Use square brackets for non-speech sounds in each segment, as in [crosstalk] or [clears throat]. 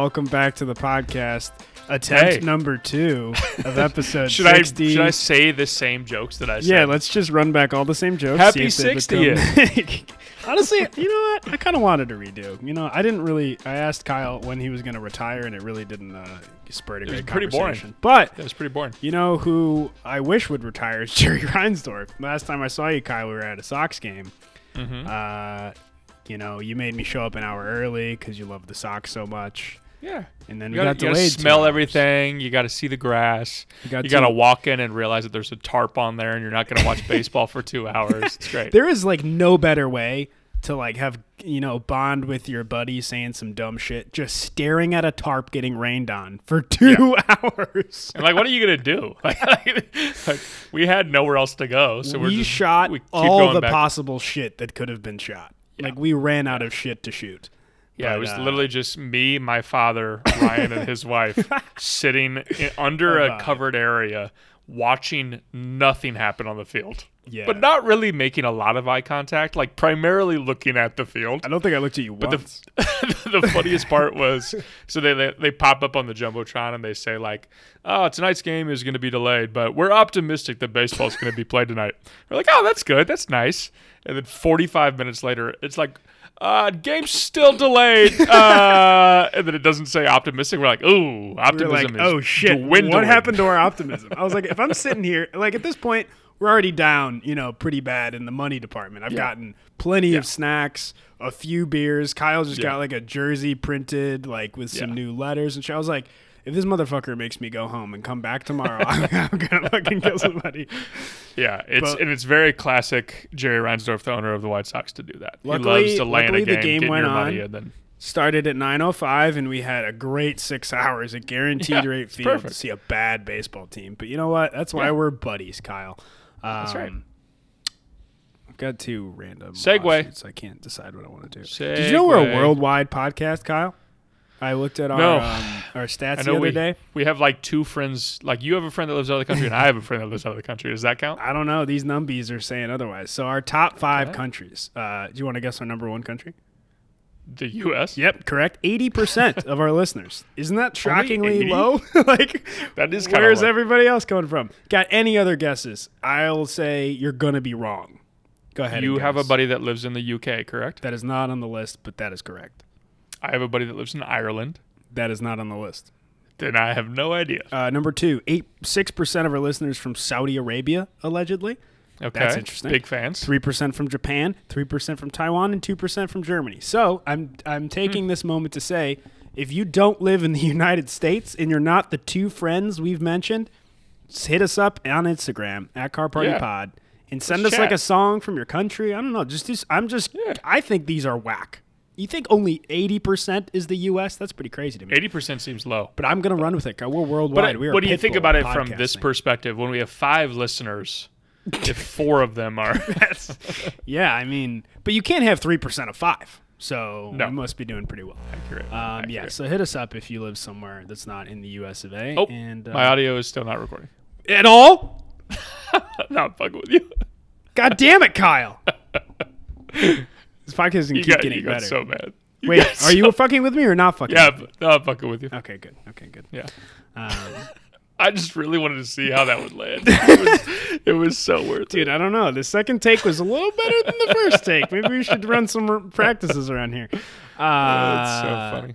Welcome back to the podcast. Attempt Hey. number two of [laughs] episode Should I should I say the same jokes that I said? yeah, let's just run back all the same jokes. Happy see 60th. [laughs] Honestly, you know what? I kind of wanted to redo. You know, I didn't really. I asked Kyle when he was going to retire, and it really didn't uh, spur a was great pretty boring. But it was pretty boring. you know who I wish would retire is [laughs] Jerry Reinsdorf. Last time I saw you, Kyle, we were at a Sox game. Mm-hmm. Uh, you know, you made me show up an hour early because you love the Sox so much. Yeah. And then You we gotta, got you gotta smell everything. You got to see the grass. You got to walk in and realize that there's a tarp on there, and you're not going to watch baseball for two [laughs] hours. It's great. There is like no better way to like have you know bond with your buddy saying some dumb shit, just staring at a tarp getting rained on for [laughs] two hours. And like, what are you gonna do? [laughs] Like, like, we had nowhere else to go, so we're just, shot we all the possible shit that could have been shot. Like we ran out of shit to shoot. Yeah, it was uh, literally just me, my father, Ryan, and his wife [laughs] sitting in, under A a covered area, watching nothing happen on the field. Yeah. But not really making a lot of eye contact, like primarily looking at the field. I don't think I looked at you the- once. [laughs] the funniest part was so they, they they pop up on the jumbotron and they say like, "Oh, tonight's game is going to be delayed, but we're optimistic that baseball's going to be played tonight." We're like, "Oh, that's good. That's nice." And then 45 minutes later, it's like, "Uh, game's still delayed." [laughs] Uh, and then it doesn't say optimistic. We're like, "Ooh, optimism like, is oh shit, dwindling." what happened to our optimism? I was like, if I'm sitting here, like at this point, we're already down, you know, pretty bad in the money department. I've Yeah. gotten plenty of snacks, a few beers. Kyle just Yeah. got like a jersey printed, like with some Yeah. new letters and shit. I was like, if this motherfucker makes me go home and come back tomorrow, I'm, [laughs] I'm gonna fucking kill somebody. Yeah, it's But- and it's very classic Jerry Reinsdorf, the owner of the White Sox, to do that. Luckily- he loves to land a the game, game went on. and then Started at 9:05, and we had a great six [laughs] hours, a guaranteed Yeah, rate field to see a bad baseball team. But you know what? That's why Yeah. we're buddies, Kyle. Um, That's right. I've got two random Segue. I can't decide what I want to do. Did you know we're a worldwide podcast, Kyle? I looked at our No. um, our stats the other we, day. we have like two friends. Like you have a friend that lives out of the country, and I have a friend that lives out of the country. Does that count? I don't know. These numbies are saying otherwise. So our top five Okay. countries. Uh, do you want to guess our number one country? The U.S. Yep, correct. Eighty percent of our listeners. Isn't that shockingly low? [laughs] like that is. Where is everybody else coming from? Got any other guesses? I'll say you're gonna be wrong. Go ahead. You have a buddy that lives in the U.K., correct? that is not on the list, but that is correct. I have a buddy that lives in Ireland. That is not on the list. Then I have no idea. Uh, number two, eight six percent of our listeners from Saudi Arabia, allegedly. Okay, That's interesting. Big fans. Three percent from Japan, three percent from Taiwan, and two percent from Germany. So I'm I'm taking this moment to say, if you don't live in the [laughs] United States and you're not the two friends we've mentioned, hit us up on Instagram at Car Party Yeah. Pod and send Let's us like a song from your country. I don't know. Just, just I'm just Yeah. I think these are whack. You think only eighty percent is the U.S.? That's pretty crazy to me. Eighty percent seems low. But I'm gonna run with it. We're But worldwide. we are what do you think about it from this perspective? When we have five listeners, if [laughs] four of them are, [laughs] Yeah, I mean, but you can't have three percent of five. So No. we must be doing pretty well. accurate. Um, yeah, so hit us up if you live somewhere that's not in the U.S. of A. Oh, and uh, my audio is still not recording. at all. [laughs] not fucking with you. God damn it, Kyle! This podcast gonna You keep got, getting you got better. so bad. You Wait, got are you fucking with me or not fucking? Yeah, with me? but- no, I'm fucking with you. Okay, good. Okay, good. Yeah. Um, [laughs] I just really wanted to see how that would land. [laughs] It was, it was so worth dude, it. I don't know. The second take was a little better than the first take. Maybe we should run some practices around here. Uh, [laughs] That's so funny.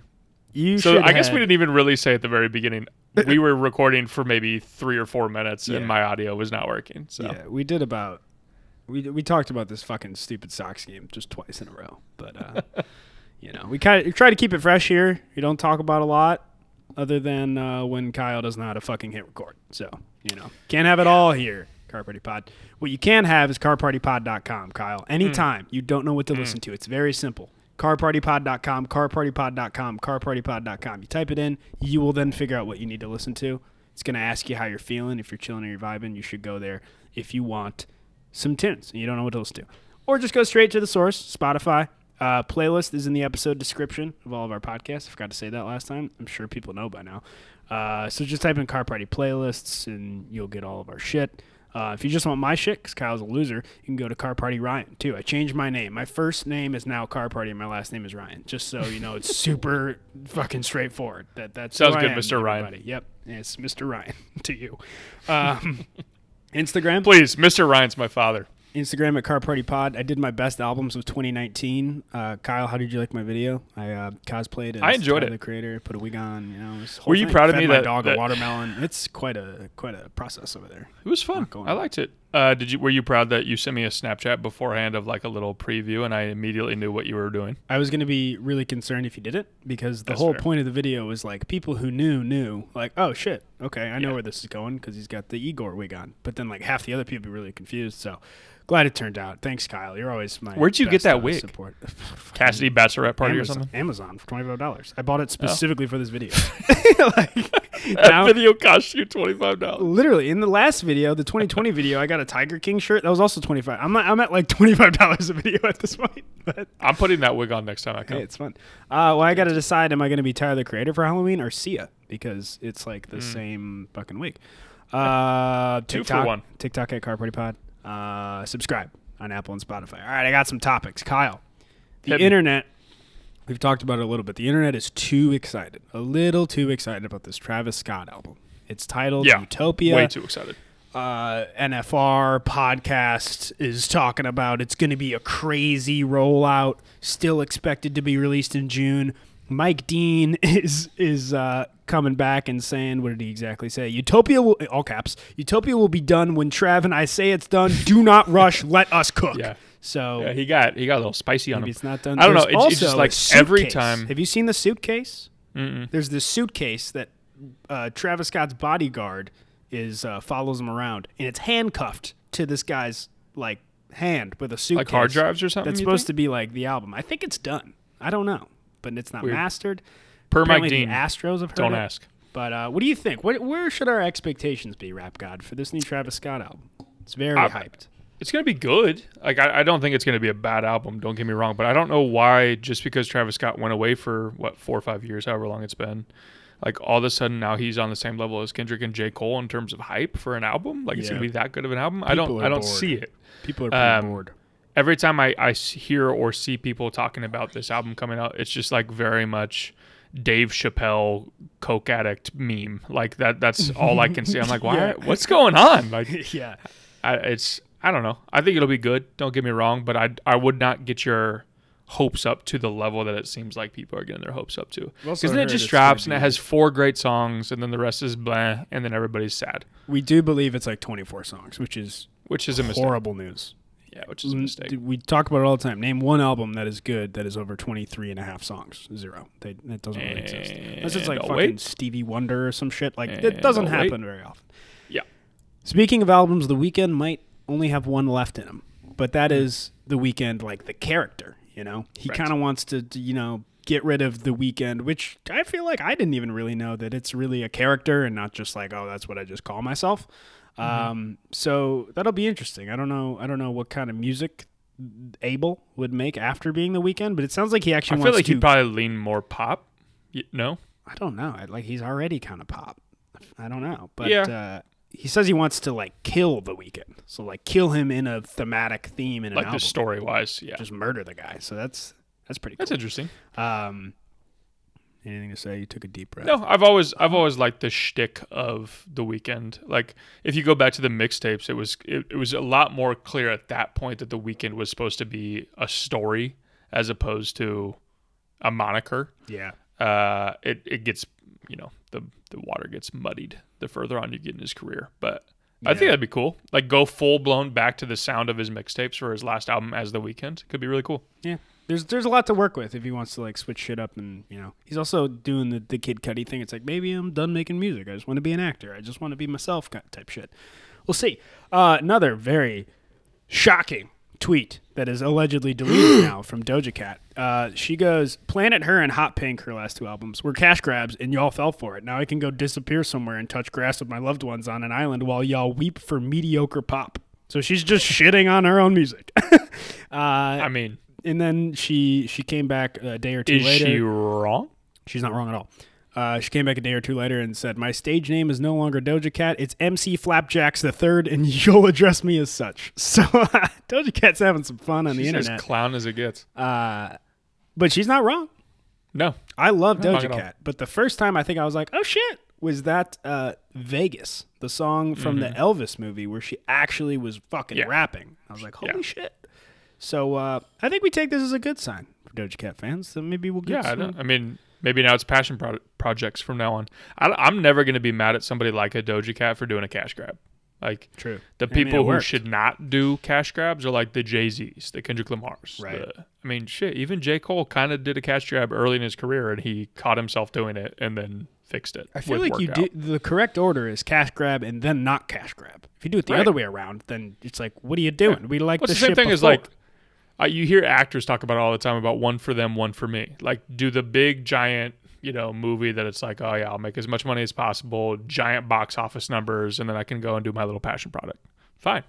You So I guess we didn't even really say at the very beginning. We were recording for maybe three or four minutes, Yeah. and my audio was not working. So Yeah, we did about we we talked about this fucking stupid Sox game just twice in a row, but uh, [laughs] you know we kind of try to keep it fresh here. We don't talk about a lot other than uh, when Kyle doesn't know how to fucking hit record. So you know can't have it all here. Car Party Pod. What you can have is carpartypod.com, Kyle. Anytime you don't know what to listen to, it's very simple. Carpartypod.com, carpartypod.com, carpartypod.com. You type it in, you will then figure out what you need to listen to. It's going to ask you how you're feeling. If you're chilling or you're vibing, you should go there if you want some tunes and you don't know what to listen to. Or just go straight to the source, Spotify. Uh, playlist is in the episode description of all of our podcasts. I forgot to say that last time. I'm sure people know by now. Uh, so just type in Car Party playlists and you'll get all of our shit. Uh, if you just want my shit, because Kyle's a loser, you can go to Car Party Ryan too. I changed my name. My first name is now Car Party, and my last name is Ryan. Just so you know, it's [laughs] super fucking straightforward. That that's Sounds good, am, Mr. Ryan. everybody. Yep, it's Mr. Ryan [laughs] to you. Um, [laughs] Instagram, Please, Mr. Ryan's my father. Instagram at Car Party Pod. I did my best albums of 2019. Uh, Kyle, how did you like my video? I uh, cosplayed as I enjoyed it. the creator. Put a wig on. You know, Were you thing. proud of Fed me my that- dog that- a watermelon? It's quite a quite a process over there. It was fun. I liked it. Uh, did you? Were you proud that you sent me a Snapchat beforehand of like a little preview, and I immediately knew what you were doing? I was going to be really concerned if you didn't because the That's whole fair. point of the video was like people who knew knew like oh shit okay I know Yeah. where this is going because he's got the Igor wig on. But then like half the other people were really confused. So glad it turned out. Thanks, Kyle. You're always my. Where'd you get that wig? Support. [laughs] Cassidy bachelorette party Amazon, or something? Oh. Amazon for twenty five dollars. I bought it specifically for this video. [laughs] [laughs] like, That now, video cost you twenty five dollars. literally in the last video, the 2020 video, I got a Tiger King shirt. That was also 25. I'm at, I'm at like [laughs] 25 dollars a video at this point. [laughs] But I'm putting that wig on next time I come. hey, it's fun. Uh, well, I got to decide: am I going to be Tyler the Creator for Halloween or Sia because it's like the same fucking week. [laughs] Uh, Two for TikTok, one. TikTok at Car Party Pod. Uh, subscribe on Apple and Spotify. All right, I got some topics. Kyle, the Hit me. internet. We've talked about it a little bit. The internet is too excited, a little too excited about this Travis Scott album. It's titled Yeah, Utopia Way too excited. Uh, NFR podcast is talking about it's going to be a crazy rollout, still expected to be released in June. Mike Dean [laughs] is is uh, coming back and saying, what did he exactly say? Utopia will, all caps, Utopia will be done when Trav and I say it's done. Do not rush. Let us cook. Yeah. So Yeah, he got he got a little spicy on maybe him. it's not done. I don't know. It's- it's just also like every time- Have you seen the suitcase? Mm-mm. There's this suitcase that uh, Travis Scott's bodyguard is uh, follows him around, and it's handcuffed to this guy's like hand with a suitcase. Like hard drives or something. That's supposed think? to be like the album. I think it's done. I don't know, but it's not Weird. mastered. per Mike Dean. the Astros have heard Don't it. ask. But uh, what do you think? What, where should our expectations be, Rap God, for this new Travis Scott album? It's very I- hyped. It's gonna be good. Like I, I don't think it's gonna be a bad album. Don't get me wrong, but I don't know why. Just because Travis Scott went away for what four or five years, however long it's been, like all of a sudden now he's on the same level as Kendrick and J Cole in terms of hype for an album. Like it's Yeah. gonna be that good of an album. I don't. I don't bored. see it. People are pretty Um, bored. every time I, I hear or see people talking about this album coming out, it's just like very much Dave Chappelle coke addict meme. Like that. That's all I can see. I'm like, [laughs] why? Yeah. What's going on? Like, [laughs] yeah. I, it's I don't know. I think it'll be good. Don't get me wrong, but I I would not get your hopes up to the level that it seems like people are getting their hopes up to. Because then it just drops and it has four great songs, and then the rest is blah, and then everybody's sad, We do believe it's like 24 songs, which is which is a mistake. horrible news. Yeah, which is a mistake. We talk about it all the time. Name one album that is good that is over 23 and a half songs. Zero. They, that doesn't really exist. Unless it's like And fucking wait. Stevie Wonder or some shit. Like, it doesn't I'll wait. happen very often. Yeah. Speaking of albums, The Weeknd might only have one left in him. But that Hmm. The Weeknd like the character, you know? He Right. kind of wants to, to, you know, get rid of The Weeknd, which I feel like I didn't even really know that it's really a character and not just like, oh, that's what I just call myself. Mm-hmm. Um, so that'll be interesting. I don't know. I don't know what kind of music Abel would make after being the Weeknd, but it sounds like he actually. I feel like to. he'd probably lean more pop. Y- No, I don't know. Like he's already kind of pop. I don't know, but Yeah. uh, he says he wants to like kill the Weeknd. So like kill him in a thematic theme in like the story wise, yeah, Just murder the guy. So that's that's pretty Cool. that's interesting. Um, anything to say? You took a deep breath. No, I've always I've always liked the shtick of the Weeknd. Like if you go back to the mixtapes, it was it, it was a lot more clear at that point that the Weeknd was supposed to be a story as opposed to a moniker. Yeah. Uh, it it gets you know the the water gets muddied the further on you get in his career, but. I think that'd be cool. Like go full blown back to the sound of his mixtapes for his last album as the Weeknd. Could be really cool. Yeah. There's there's a lot to work with if he wants to like switch shit up and you know he's also doing the, the Kid Cudi thing. It's like maybe I'm done making music. I just want to be an actor. I just want to be myself type shit. We'll see. Uh, another very shocking tweet that is allegedly deleted [gasps] now from Doja Cat. Uh, she goes, "Planet Her and Hot Pink, her last two albums, were cash grabs, and y'all fell for it. Now I can go disappear somewhere and touch grass with my loved ones on an island while y'all weep for mediocre pop." So she's just shitting on her own music. [laughs] uh, I mean, and then she she came back a day or two is later. she wrong? She's not wrong at all. Uh, she came back a day or two later and said, "My stage name is no longer Doja Cat. It's MC Flapjacks the Third, and [laughs] you'll address me as such." [laughs] So [laughs] Doja Cat's having some fun on the internet. as clown as it gets. uh, but she's not wrong. No, I love Doja. Cat, but the first time I think I was like, "Oh shit!" was that uh, Vegas, the song from the Elvis movie where she actually was fucking Mm-hmm. Yeah. rapping. I was like, "Holy Yeah. shit!" So uh, I think we take this as a good sign for Doja Cat fans. So maybe we'll get yeah. Some. don't- I mean, maybe now it's passion pro- projects from now on. I, am never going to be mad at somebody like a Doja Cat for doing a cash grab. Like True. the I mean, people who worked. should not do cash grabs are like the Jay Z's, the Kendrick Lamar's. Right. the- I mean, shit. Even J Cole kind of did a cash grab early in his career, and he caught himself doing it, and then fixed it. I feel with like you workout. do the correct order is cash grab and then not cash grab. If you do it the Right. other way around, then it's like, what are you doing? We like Well, the the same shit thing as like uh, you hear actors talk about it all the time about one for them, one for me. Like do the big giant, you know, movie that it's like, oh yeah, I'll make as much money as possible, giant box office numbers, and then I can go and do my little passion product. Fine.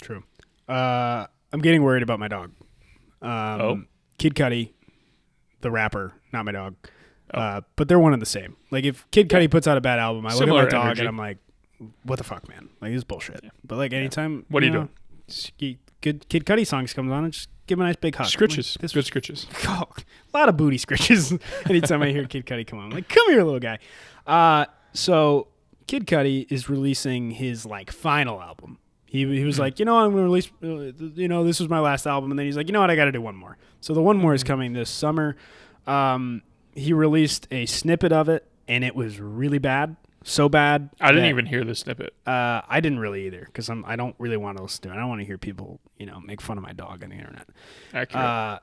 True. Uh, I'm getting worried about my dog. Um, Oh? Kid Cudi, the rapper, not my dog. Oh. Uh, but they're one and the same. Like if Kid Cudi puts out a bad album, I Similar look at my dog energy. and I'm like, what the fuck, man? Like this is bullshit. But like anytime, What are you know, doing? Good Kid Cudi songs comes on and just give him a nice big hug. I'm like, Scritches. this Good scritches. [laughs] Oh, a lot of booty scritches [laughs] anytime I hear Kid Cudi come on. I'm like, come here, little guy. Uh, so Kid Cudi is releasing his like final album. He, he was like, you know, I'm gonna release, uh, you know, this was my last album, and then he's like, you know what, I got to do one more. So the one more is coming this summer. Um, he released a snippet of it, and it was really bad, so bad. I didn't that- even hear the snippet. uh, I didn't really either because I'm I don't really want to listen to it. I don't want to hear people, you know, make fun of my dog on the internet. Accurate. Uh,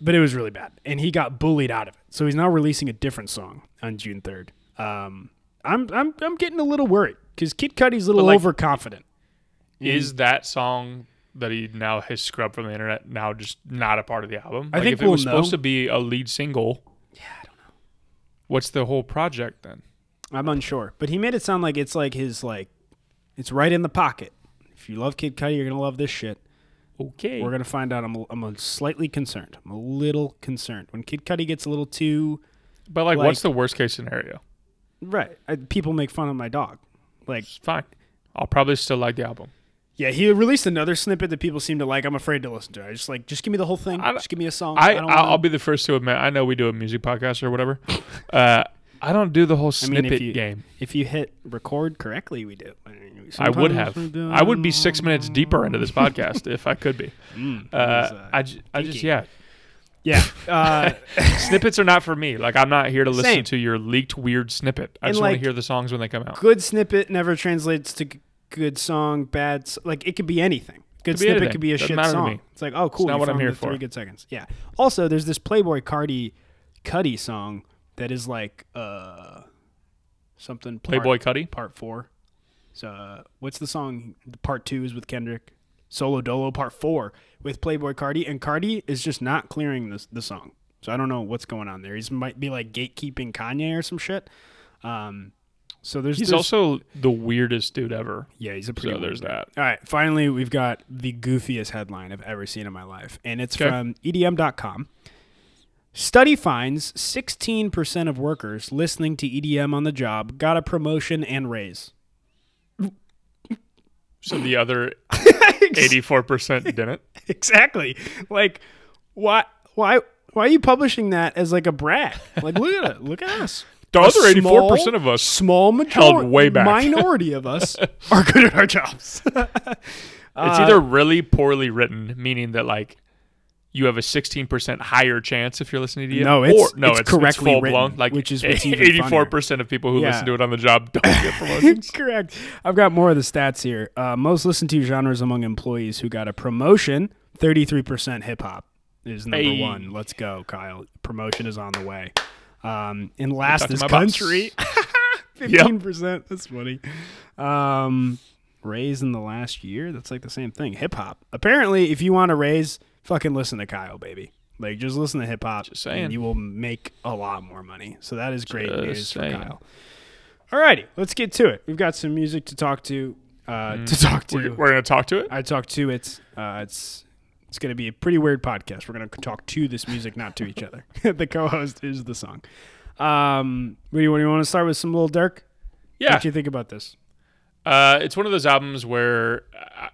but it was really bad, and he got bullied out of it. So he's now releasing a different song on June third. Um, I'm I'm I'm getting a little worried because Kid Cudi's a little like, overconfident. Is that song that he now has scrubbed from the internet now just not a part of the album? I like think if it we'll was supposed to be a lead single. Yeah, I don't know. What's the whole project then? I'm unsure, but he made it sound like it's like his like it's right in the pocket. If you love Kid Cudi, you're gonna love this shit. Okay. We're gonna find out. I'm a, I'm a slightly concerned. I'm a little concerned when Kid Cudi gets a little too but like, like- what's the worst case scenario? right. I, people make fun of my dog. Like It's fine. I'll probably still like the album. Yeah, he released another snippet that people seem to like. I'm afraid to listen to. it. I just like, just give me the whole thing. I just give me a song. I, don't I'll, wanna- I'll be the first to admit. I know we do a music podcast or whatever. [laughs] uh, I don't do the whole I mean, snippet if you game. if you hit record correctly, we do. I would have. I would be six minutes deeper into this podcast if I could be. [laughs] Mm, Uh, uh, I, j- I just yeah. yeah. [laughs] Uh, Snippets are not for me. Like I'm not here to listen Same. to your leaked weird snippet. I And, just want to hear the songs when they come out. good snippet never translates to g- good song. Bad. Like it could be anything. Good Could snippet anything. could be a Doesn't shit song. It's like, oh, cool. not you what I'm here for. Three good seconds. Yeah. Also, there's this Playboi Carti, Cudi song that is like uh something part- Playboy Cuddy. part four. So uh, what's the song? Part two is with Kendrick. Solo Dolo Part four with Playboi Carti, and Carti is just not clearing the the song. So I don't know what's going on there. He's might be like gatekeeping Kanye or some shit. Um, so there's He's there's- also the weirdest dude ever. yeah he's a pretty So there's guy. that. All right, finally we've got the goofiest headline I've ever seen in my life, and it's Okay. from EDM.com. Study finds 16% of workers listening to EDM on the job got a promotion and raise. So the other [laughs] 84% didn't. exactly. Like, why, why, why are you publishing that as like a brag? Like, look at it. Look at us. The A other 84% of us small majority, way back. minority of us [laughs] are good at our jobs. [laughs] It's uh, either really poorly written, meaning that like you have a 16% higher chance if you're listening to it. No, it's- or, no, it's it's, correctly full written, blown. Like which is [laughs] what's 84% of people who Yeah. listen to it on the job don't [laughs] get promotions. Correct. I've got more of the stats here. Uh, most listened to genres among employees who got a promotion. Thirty-three percent hip hop is number Hey. one. Let's go, Kyle. Promotion is on the way. Um, and last is country. [laughs] Fifteen percent. That's funny. Um, raise in the last year. That's like the same thing. Hip hop. Apparently, if you want to raise, fucking listen to Kyle, baby. Like just listen to hip hop, Just saying. and you will make a lot more money. So that is great Just news for saying. Kyle. Alrighty, let's get to it. We've got some music to talk to. Uh, to talk to. Mm. We're, we're going to talk to it. I talk to it. Uh, it's it's going to be a pretty weird podcast. We're going to talk to this music, not to each other. [laughs] the co-host is the song. Um, what do you, do you want to start with? Some little Durk. Yeah, What do you think about this? Uh, it's one of those albums where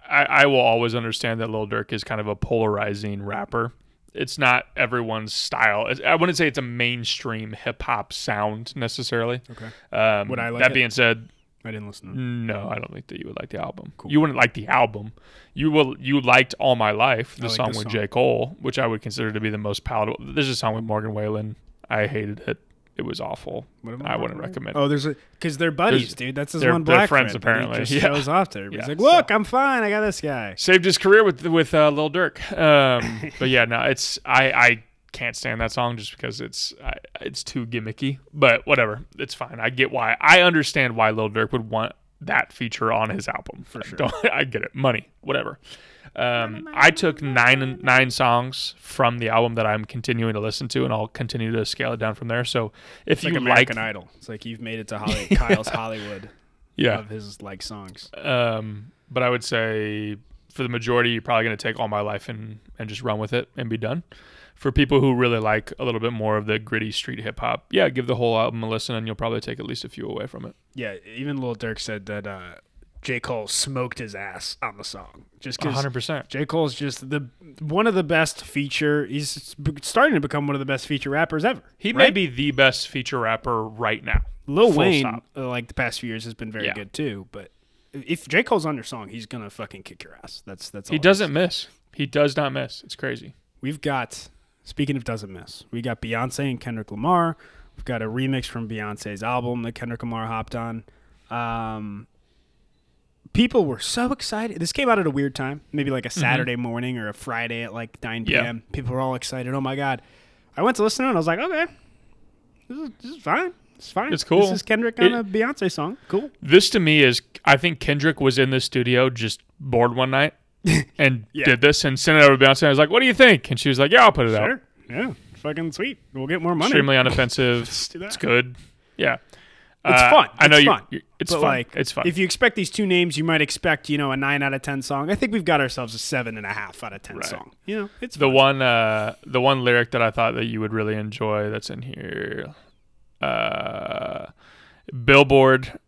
I, I will always understand that Lil Durk is kind of a polarizing rapper. It's not everyone's style. It's- I wouldn't say it's a mainstream hip hop sound necessarily. Okay. Um, Would I like that it? being said, I didn't listen. To it. no, I don't think that you would like the album. You wouldn't like the album. You will. You liked All My Life, the like song with song. J Cole, which I would consider to be the most palatable. There's a song with Morgan Wallen. I hated it. It was awful. What am I wouldn't recommend. Oh, there's a because they're buddies, There's- dude. That's his they're- one they're black friends, friend, and he apparently. just [laughs] Yeah. shows off to everybody. He's Yeah, like, so- "Look, I'm fine. I got this guy." saved his career with with uh, Lil Durk. Um, [laughs] but yeah, no, it's I I can't stand that song just because it's I, it's too gimmicky. But whatever, it's fine. I get why. I understand why Lil Durk would want that feature on his album. For sure. Don't, [laughs] I get it. Money, whatever. Um, I took nine nine songs from the album that I'm continuing to listen to, and I'll continue to scale it down from there. So if It's like you American like, Idol. It's like you've made it to Holly, [laughs] Kyle's Hollywood yeah, of his like songs. Um, but I would say for the majority, you're probably going to take all my life and and just run with it and be done. For people who really like a little bit more of the gritty street hip hop, yeah, give the whole album a listen, and you'll probably take at least a few away from it. Yeah, even Lil Durk said that uh, J Cole smoked his ass on the song just because hundred percent. J Cole's just the one of the best feature. He's starting to become one of the best feature rappers ever. He may be the best feature rapper right now. Lil Full Wayne, stop. uh, like the past few years, has been very Yeah. good too. But if J Cole's on your song, he's gonna fucking kick your ass. That's that's. all He doesn't miss. He does not miss. It's crazy. We've got speaking of doesn't miss, we got Beyonce and Kendrick Lamar. We've got a remix from Beyonce's album that Kendrick Lamar hopped on. Um, people were so excited. This came out at a weird time, maybe like a Saturday morning or a Friday at like 9 Mm-hmm. Yeah. p.m. People were all excited. Oh my god! I went to listen to it and I was like, okay, this is, this is fine. It's fine. It's cool. This is Kendrick on It- a Beyonce song. Cool. This to me is, I think Kendrick was in the studio just bored one night [laughs] and Yeah. did this and sent it over to Beyonce. I was like, "What do you think?" And she was like, "Yeah, I'll put it out." Sure. Yeah. Fucking sweet. We'll get more money. extremely unoffensive. [laughs] Let's do that. It's good. Yeah. It's Uh, fun. I know It's you. fun. you- It's fun. like, it's fun. If you expect these two names, you might expect you know a nine out of ten song. I think we've got ourselves a seven and a half out of ten Right. song. You know, it's the fun. one, uh, the one lyric that I thought that you would really enjoy that's in here, uh, Billboard.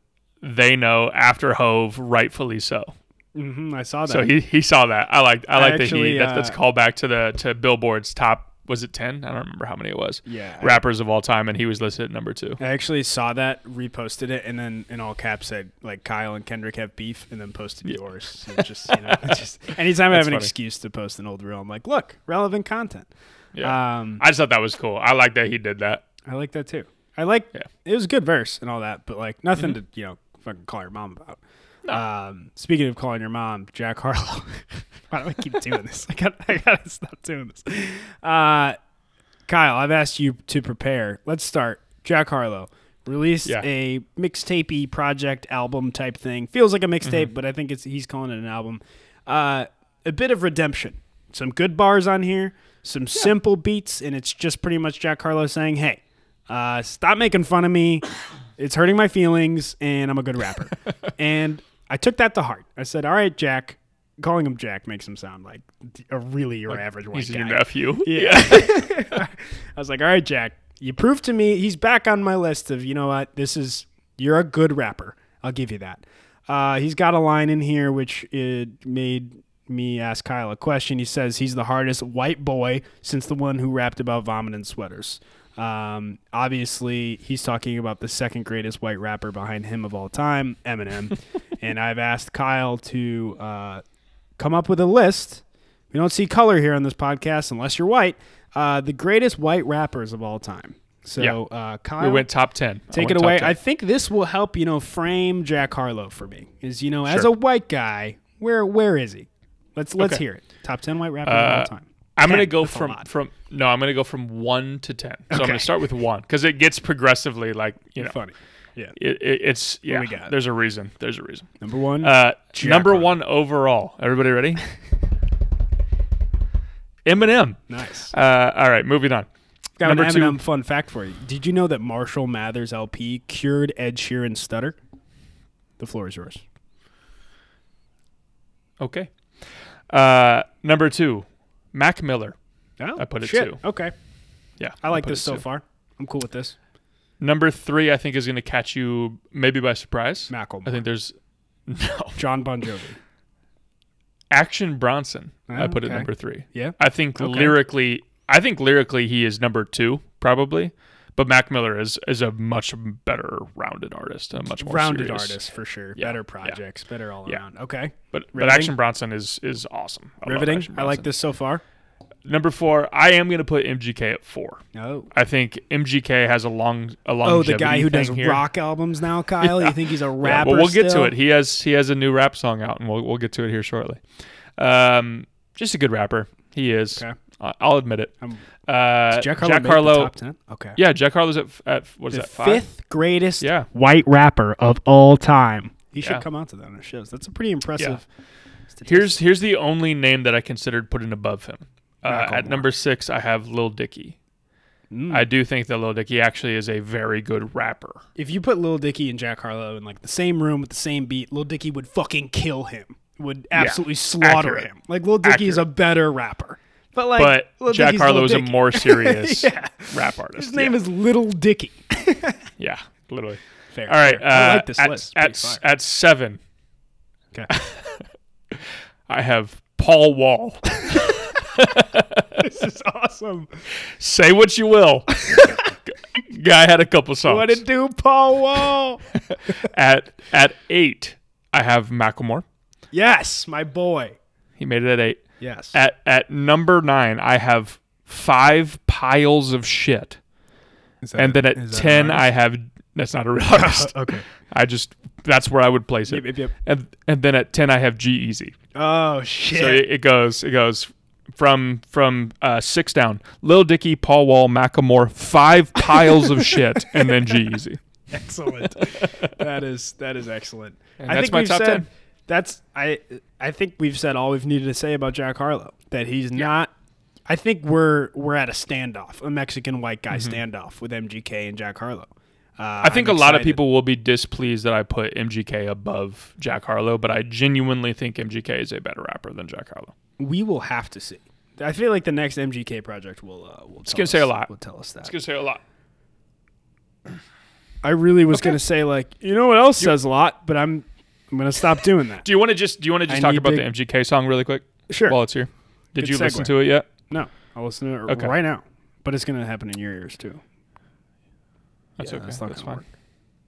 They know after Hove, rightfully so. Mhm, I saw that. So he he saw that. I like I like that he that's, that's uh, called back to the to Billboard's top. Was it ten? I don't remember how many it was. yeah, I- Rappers of all time, and he was listed at number two. I actually saw that, reposted it, and then in all caps said like Kyle and Kendrick have beef, and then posted Yeah. yours. So just you know, [laughs] just anytime I have That's an excuse to post an old reel, I'm like, look, relevant content. Yeah, Um, I just thought that was cool. I like that he did that. I like that too. I like Yeah. it was a good verse and all that, but like nothing to you know fucking call your mom about. No. Um, speaking of calling your mom, Jack Harlow. [laughs] Why do I keep doing this? I got I gotta stop doing this. Uh, Kyle, I've asked you to prepare. Let's start. Jack Harlow released Yeah. a mixtapey project album type thing. Feels like a mixtape, Mm-hmm. but I think it's he's calling it an album. Uh, a bit of redemption. Some good bars on here. Some simple beats, and it's just pretty much Jack Harlow saying, "Hey, uh, stop making fun of me. It's hurting my feelings, and I'm a good rapper." [laughs] and I took that to heart. I said, "All right, Jack." Calling him Jack makes him sound like a really your average white He's guy. your nephew. [laughs] Yeah. [laughs] I was like, all right, Jack, you proved to me he's back on my list of, you know what, this is, you're a good rapper. I'll give you that. Uh, he's got a line in here which it made me ask Kyle a question. He says he's the hardest white boy since the one who rapped about vomiting sweaters. Um, obviously, he's talking about the second greatest white rapper behind him of all time, Eminem. [laughs] and I've asked Kyle to uh, come up with a list. We don't see color here on this podcast unless you're white. Uh, the greatest white rappers of all time. So, Yeah. uh, Kyle, We went top ten. Take it away. I think this will help you know frame Jack Harlow for me. Is you know as a white guy, where where is he? Let's let's Okay. hear it. Top ten white rappers of all Uh, time. I'm gonna go from lot. from no. I'm gonna go from one to ten. So I'm gonna start with one because it gets progressively like you know. Funny. Yeah. It, it, it's yeah. we got? There's a reason. There's a reason. Number one. Uh, Jack number Harlow. one overall. Everybody ready? [laughs] Eminem. nice. Uh, all right, moving on. Got number an two- Eminem fun fact for you. Did you know that Marshall Mathers LP cured Ed Sheeran's stutter? The floor is yours. Okay. Uh, number two, Mac Miller. Oh, I put it shit. two. Okay. Yeah, I like put this so far. I'm cool with this. Number three, I think, is going to catch you maybe by surprise. Macklemore. I think there's [laughs] no John Bon Jovi. Action Bronson. I Oh, put at okay. number three. Yeah. I think Okay. lyrically, I think lyrically he is number two probably, but Mac Miller is is a much better rounded artist, a much more Rounded serious- artist for sure. Yeah, Better yeah. projects, better all Yeah. around. Okay. But but Action Bronson is is awesome. I Riveting. I like this so far. Number four, I am going to put MGK at four. Oh. I think MGK has a long a long. Oh, the guy who does here. rock albums now, Kyle. You think he's a Yeah, rapper? well, we'll get to it. He has he has a new rap song out, and we'll we'll get to it here shortly. Um, just a good rapper. He is. Okay. I- I'll admit it. Um, Uh, Jack Jack Harlow. made the Harlow. top 10? Okay. Yeah, Jack Harlow's at, at what is the that? Five. fifth greatest Yeah. white rapper of all time. He should Yeah. come out to that on his shows. That's a pretty impressive. statistic. Here's here's the only name that I considered putting above him. Uh, at number six, I have Lil Dicky. Mm. I do think that Lil Dicky actually is a very good rapper. if you put Lil Dicky and Jack Harlow in like the same room with the same beat, Lil Dicky would fucking kill him. Would absolutely slaughter Accurate. him. Like Lil Dicky is a better rapper. But like but Lil Jack Harlow is a more [laughs] serious Yeah. rap artist. His name yeah. is Little Dicky. [laughs] yeah, literally. Fair. All right, fair. uh, I like this at, list. At, at seven, Okay. [laughs] I have Paul Wall. this is awesome. Say what you will. Guy had a couple songs. What it do, Paul Wall? at at eight, I have Macklemore. yes, my boy. He made it at eight. Yes. At at number nine, I have five piles of shit. That- And then at ten, I have that's not a real [laughs] artist. [laughs] okay. I just that's where I would place it. Yep, yep, yep. And and then at ten, I have G-Eazy. Oh shit. So it, it goes it goes from from uh, six down. Lil Dicky, Paul Wall, Macklemore, five [laughs] piles of shit, and then G-Eazy. excellent. that is that is excellent. And I that's think my we've top said, 10. That's I I think we've said all we've needed to say about Jack Harlow. That he's not. I think we're we're at a standoff, a Mexican white guy standoff with MGK and Jack Harlow. Uh, Mm-hmm. I think a lot of people will be displeased that I put MGK above Jack Harlow, but I genuinely think MGK is a better rapper than Jack Harlow. we will have to see. I feel like the next MGK project will uh, will. It's gonna say a lot. Will tell us that. It's gonna say a lot. I really was gonna say like you know what else says a lot, but I'm I'm gonna stop doing that. [laughs] Do you want to just do you want to just I talk need about to- the MGK song really quick Sure. while it's here? Did Good you listen segue. to it yet? no, I'll listen to it Okay. right now. But it's gonna happen in your ears too. That's Yeah, okay. that's That's, fine. gonna work.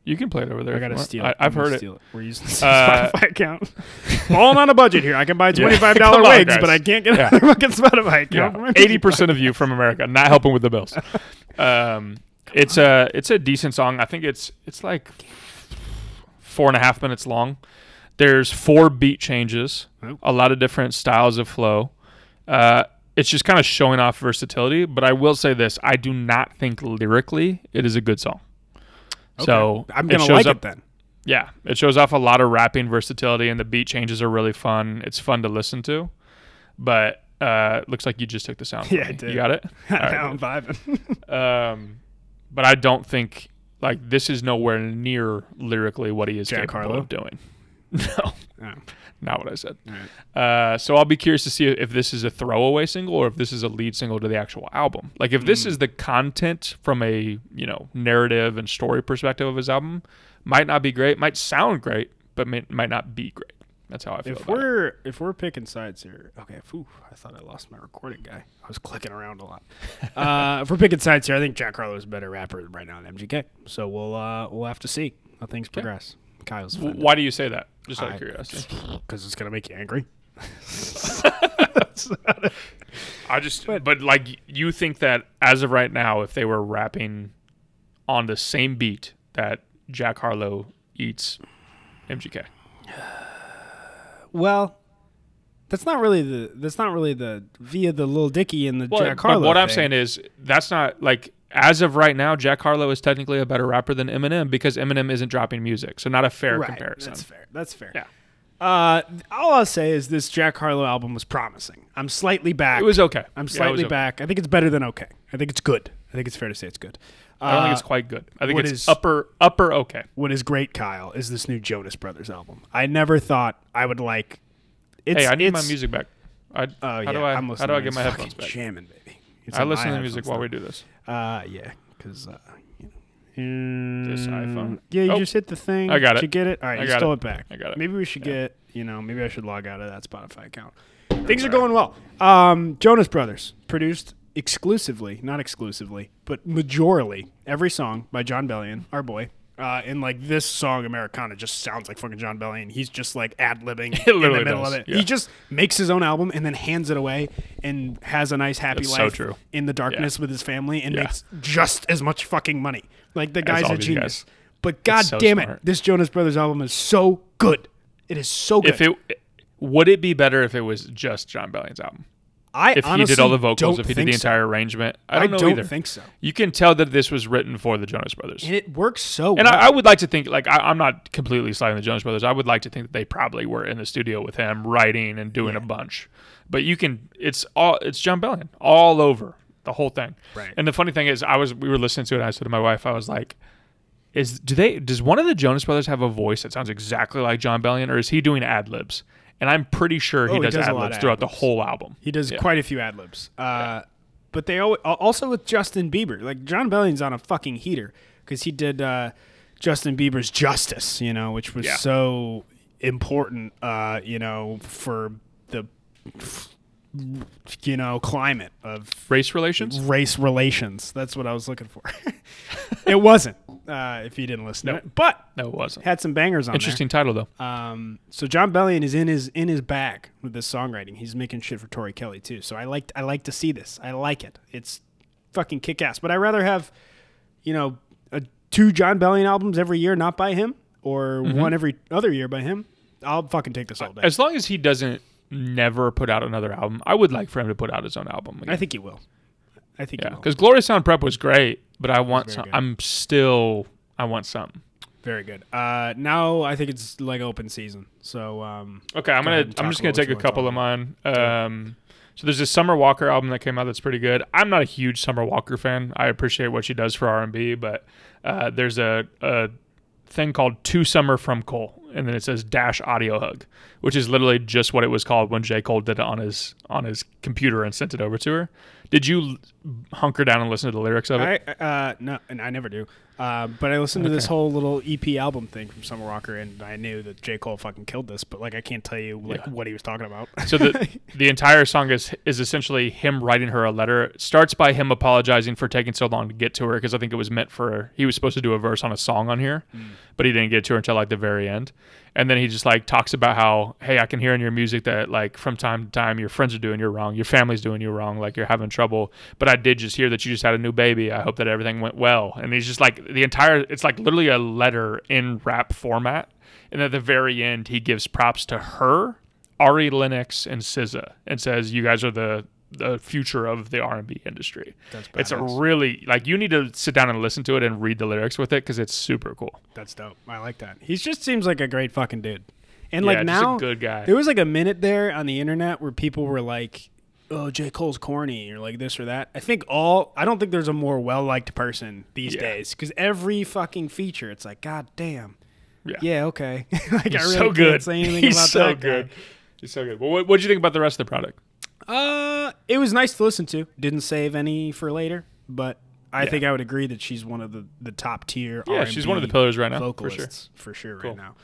You can play it over there. I if you gotta want. steal it. I've I'm gonna heard it. steal We're using the [laughs] Uh, Spotify account. Falling on a budget here. I can buy [laughs] twenty five dollar Come on, wigs, guys. but I can't get Yeah. a fucking Spotify account. for my Yeah, eighty percent of you from America, not helping with the bills. Um, it's a it's a decent song. I think it's it's like four and a half minutes long. There's four beat changes, a lot of different styles of flow. Uh, it's just kind of showing off versatility. But I will say this: I do not think lyrically it is a good song. So I'm gonna shows like up- it then. Yeah, it shows off a lot of rapping versatility, and the beat changes are really fun. It's fun to listen to, but uh, looks like you just took the sound. [laughs] Yeah, I did. You got it. [laughs] All right, I'm vibing. [laughs] um, but I don't think like this is nowhere near lyrically what he is Jack capable Harlow? of doing. [laughs] No, Oh, not what I said. right. Uh, so I'll be curious to see if this is a throwaway single or if this is a lead single to the actual album. Like if Hmm. this is the content from a you know narrative and story perspective of his album, might not be great, might sound great, but may, might not be great. That's how I feel. If we're if we're picking sides here, okay. Phew, I thought I lost my recording guy. I was clicking around a lot. [laughs] uh, if we're picking sides here, I think Jack Harlow is a better rapper right now than MGK. So we'll uh, we'll have to see how things progress. Kyle's W- why do you say that? Just out I- of curiosity. [laughs] because it's gonna make you angry. [laughs] I just, but, like, you think that as of right now, if they were rapping on the same beat that Jack Harlow eats MGK, [sighs] Well, that's not really the that's not really the via the little Dicky and the well, Jack but Harlow. what I'm saying is that's not like as of right now, Jack Harlow is technically a better rapper than Eminem because Eminem isn't dropping music, so not a fair right, comparison. That's fair. That's fair. Yeah. Uh, all I'll say is this Jack Harlow album was promising. I'm slightly back. It was okay. I'm Yeah, slightly okay. back. I think it's better than okay. I think it's good. I think it's fair to say it's good. I don't think Uh, it's quite good. I think it's is- upper upper okay. what is great, Kyle, is this new Jonas Brothers album. I never thought I would like. It's, hey, I need my music back. I, Oh how yeah, do I I'm how do I get my headphones back? Jamming, baby. It's I listen to the music while we do this. Uh, yeah, because uh, This iPhone? Yeah, you Oh, just hit the thing. I got Did it. you get it? All right, I you stole it. it. back. I got it. Maybe we should Yeah. get, you know, maybe I should log out of that Spotify account. Things are going well. Um, Jonas Brothers produced exclusively, not exclusively, but majorly every song by Jon Bellion, our boy. Uh, and like this song, Americana, just sounds like fucking Jon Bellion. He's just like ad libbing [laughs] in the middle does, of it. yeah. He just makes his own album and then hands it away and has a nice happy That's so life true. in the darkness with his family and Yeah. makes just as much fucking money. Like the guy's a genius. guys. But god so damn it, smart. this Jonas Brothers album is so good. It is so good. If it would it be better if it was just Jon Bellion's album? I If he did all the vocals, if he did the so. entire arrangement, I I don't know don't either. think so. You can tell that this was written for the Jonas Brothers. And it works so And well. I, I would like to think, like, I, I'm not completely sliding the Jonas Brothers. I would like to think that they probably were in the studio with him, writing and doing a bunch. But you can, it's all, it's Jon Bellion all over the whole thing. Right. And the funny thing is, I was, we were listening to it. and I said to my wife, I was like, is do they? Does one of the Jonas Brothers have a voice that sounds exactly like Jon Bellion, or is he doing ad libs? And I'm pretty sure he Oh, does, does ad libs throughout the whole album. he does Yeah. quite a few ad libs. Uh, But they al- also with Justin Bieber. Like Jon Bellion's on a fucking heater because he did uh, Justin Bieber's Justice, you know, which was Yeah. so important, uh, you know, for the you know climate of Race relations. race relations. That's what I was looking for. [laughs] it wasn't. Uh, if you didn't listen to it, but No, it wasn't. had some bangers on there. Interesting title though. Um, so Jon Bellion is in his in his bag with this songwriting. He's making shit for Tori Kelly too. So I like I like to see this. I like it. It's fucking kick ass. But I rather have, you know, a, two Jon Bellion albums every year, not by him, or Mm-hmm. one every other year by him. I'll fucking take this all day. As long as he doesn't never put out another album, I would like for him to put out his own album. Again. I think he will. I think yeah, because Glory Sound Prep was great, but I want some. good. I'm still. I want something. Very good. Uh, now I think it's like open season. So um, Okay, I'm Go gonna. I'm just gonna take a couple of mine. Um, so there's this Summer Walker album that came out that's pretty good. I'm not a huge Summer Walker fan. I appreciate what she does for R&B, but uh, there's a, a thing called To Summer from Cole," and then it says "Dash Audio Hug," which is literally just what it was called when J Cole did it on his on his computer and sent it over to her. Did you hunker down and listen to the lyrics of it? I uh, no, and I never do. Uh, but I listened to this Okay. whole little EP album thing from Summer Walker, and I knew that J Cole fucking killed this. But like, I can't tell you like Yeah. what he was talking about. So the [laughs] the entire song is is essentially him writing her a letter. It starts by him apologizing for taking so long to get to her because I think it was meant for he was supposed to do a verse on a song on here, but he didn't get to her until like the very end. And then he just like talks about how hey I can hear in your music that like from time to time your friends are doing you wrong, your family's doing you wrong, like you're having trouble. But I did just hear that you just had a new baby. I hope that everything went well. And he's just like the entire it's like literally a letter in rap format. And at the very end, he gives props to her Ari Lennox and SZA and says you guys are the the future of the R&B industry. That's It's a really like you need to sit down and listen to it and read the lyrics with it cuz it's super cool. That's dope. I like that. He just seems like a great fucking dude. And Yeah, like just now, a good guy. there was like a minute there on the internet where people were like, "Oh, J Cole's corny," or like this or that. I think all. I don't think there's a more well liked person these Yeah. days because every fucking feature, it's like, God damn. Yeah. Yeah. Okay. [laughs] like I He's really so can't good. say anything He's about so that guy. good. He's so good. Well, what what do you think about the rest of the product? Uh, it was nice to listen to. Didn't save any for later, but I Yeah. think I would agree that she's one of the, the top tier. Yeah, she's one of the pillars right now, for vocalists sure. for sure, Cool. right now.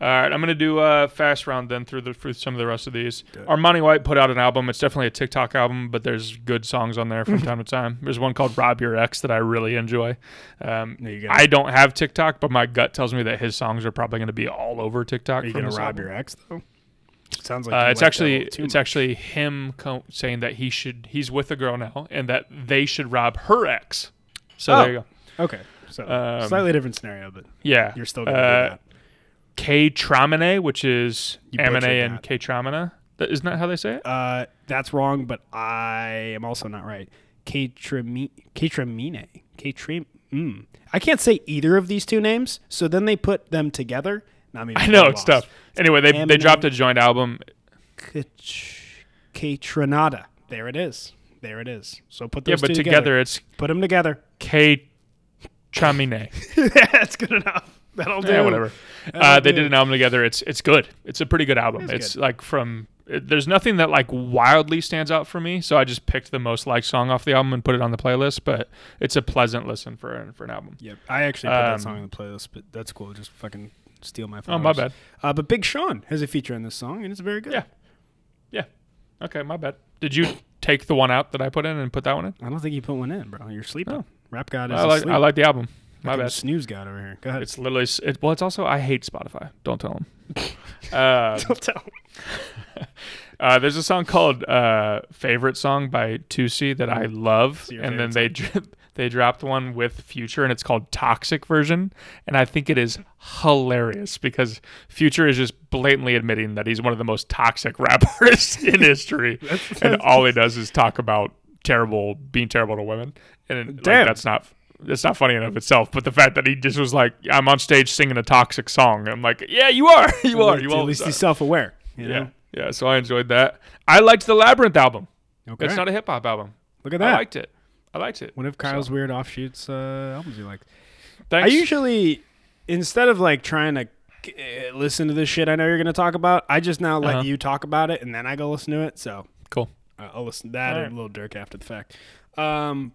All right, I'm gonna do a fast round then through the through some of the rest of these. It. Armani White put out an album. It's definitely a TikTok album, but there's good songs on there from [laughs] time to time. There's one called "Rob Your Ex" that I really enjoy. Um, you gonna, I don't have TikTok, but my gut tells me that his songs are probably going to be all over TikTok. are you gonna rob album. your ex though? Sounds like Uh, it's like that a actually it's much. actually him co- saying that he should he's with a girl now and that they should rob her ex. So Oh. there you go. okay. So Um, slightly different scenario, but Yeah, you're still gonna uh, do that. K Tramine, which is Amine and. K Tramina. Isn't that how they say it? Uh, that's wrong, but I am also not right. Katramine, Katramine, Katrim. Mm. I can't say either of these two names, so then they put them together. Now I'm I know it's lost. tough. Anyway, they they dropped a joint album. Kach- Kaytranada. There it is. There it is. So put those Yeah, but two together, it's Put them together. K Tramine. [laughs] That's good enough. That'll do. yeah, whatever. That'll Uh, they do. did an album together. It's it's good. It's a pretty good album. It's It's good. like from it, there's nothing that like wildly stands out for me. So I just picked the most liked song off the album and put it on the playlist. But it's a pleasant listen for for an album. Yep. I actually put that Um, song on the playlist, but that's cool. Just fucking steal my. Phone. Oh my bad. Uh, but Big Sean has a feature in this song, and it's very good. Yeah. Yeah. Okay, my bad. Did you take the one out that I put in and put that one in? I don't think you put one in, bro. You're sleeping. Oh. Rap God is I like asleep. I like the album. My Fucking bad. Snooze God over here. Go ahead. It's literally it, well. It's also I hate Spotify. Don't tell them. uh, [laughs] Don't tell. [laughs] uh, there's a song called uh, "Favorite Song" by Toosii that I love, and then favorite they they dropped one with Future, and it's called "Toxic Version," and I think it is hilarious because Future is just blatantly admitting that he's one of the most toxic [laughs] rappers in history, [laughs] and all he does is talk about terrible, being terrible to women, and like, that's not. It's not funny in of itself, but the fact that he just was like, "I'm on stage singing a toxic song," I'm like, "Yeah, you are, [laughs] you are, you At least are." he's self-aware. You Yeah, know? yeah. So I enjoyed that. I liked the Labyrinth album. Okay. It's not a hip hop album. Look at that. I liked it. I liked it. One of Kyle's So, weird offshoots uh, albums you like. Thanks. I usually, instead of like trying to uh, listen to this shit I know you're going to talk about, I just now let Uh-huh. you talk about it and then I go listen to it. So cool. uh, I'll listen to that Alright. and a little Durk after the fact. Um,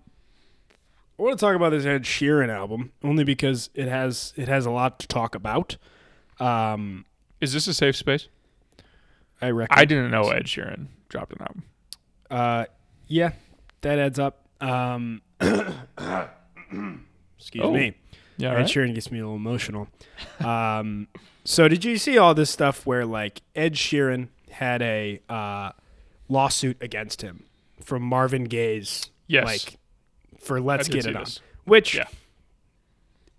I want to talk about this Ed Sheeran album only because it has it has a lot to talk about. Um, Is this a safe space? I reckon. I didn't know Ed Sheeran dropped an album. Uh, yeah, that adds up. Um, [coughs] excuse Oh, me. Yeah, Ed right. Sheeran gets me a little emotional. Um, so did you see all this stuff where like Ed Sheeran had a uh, lawsuit against him from Marvin Gaye's Yes. like for Let's Get It On, this. which Yeah.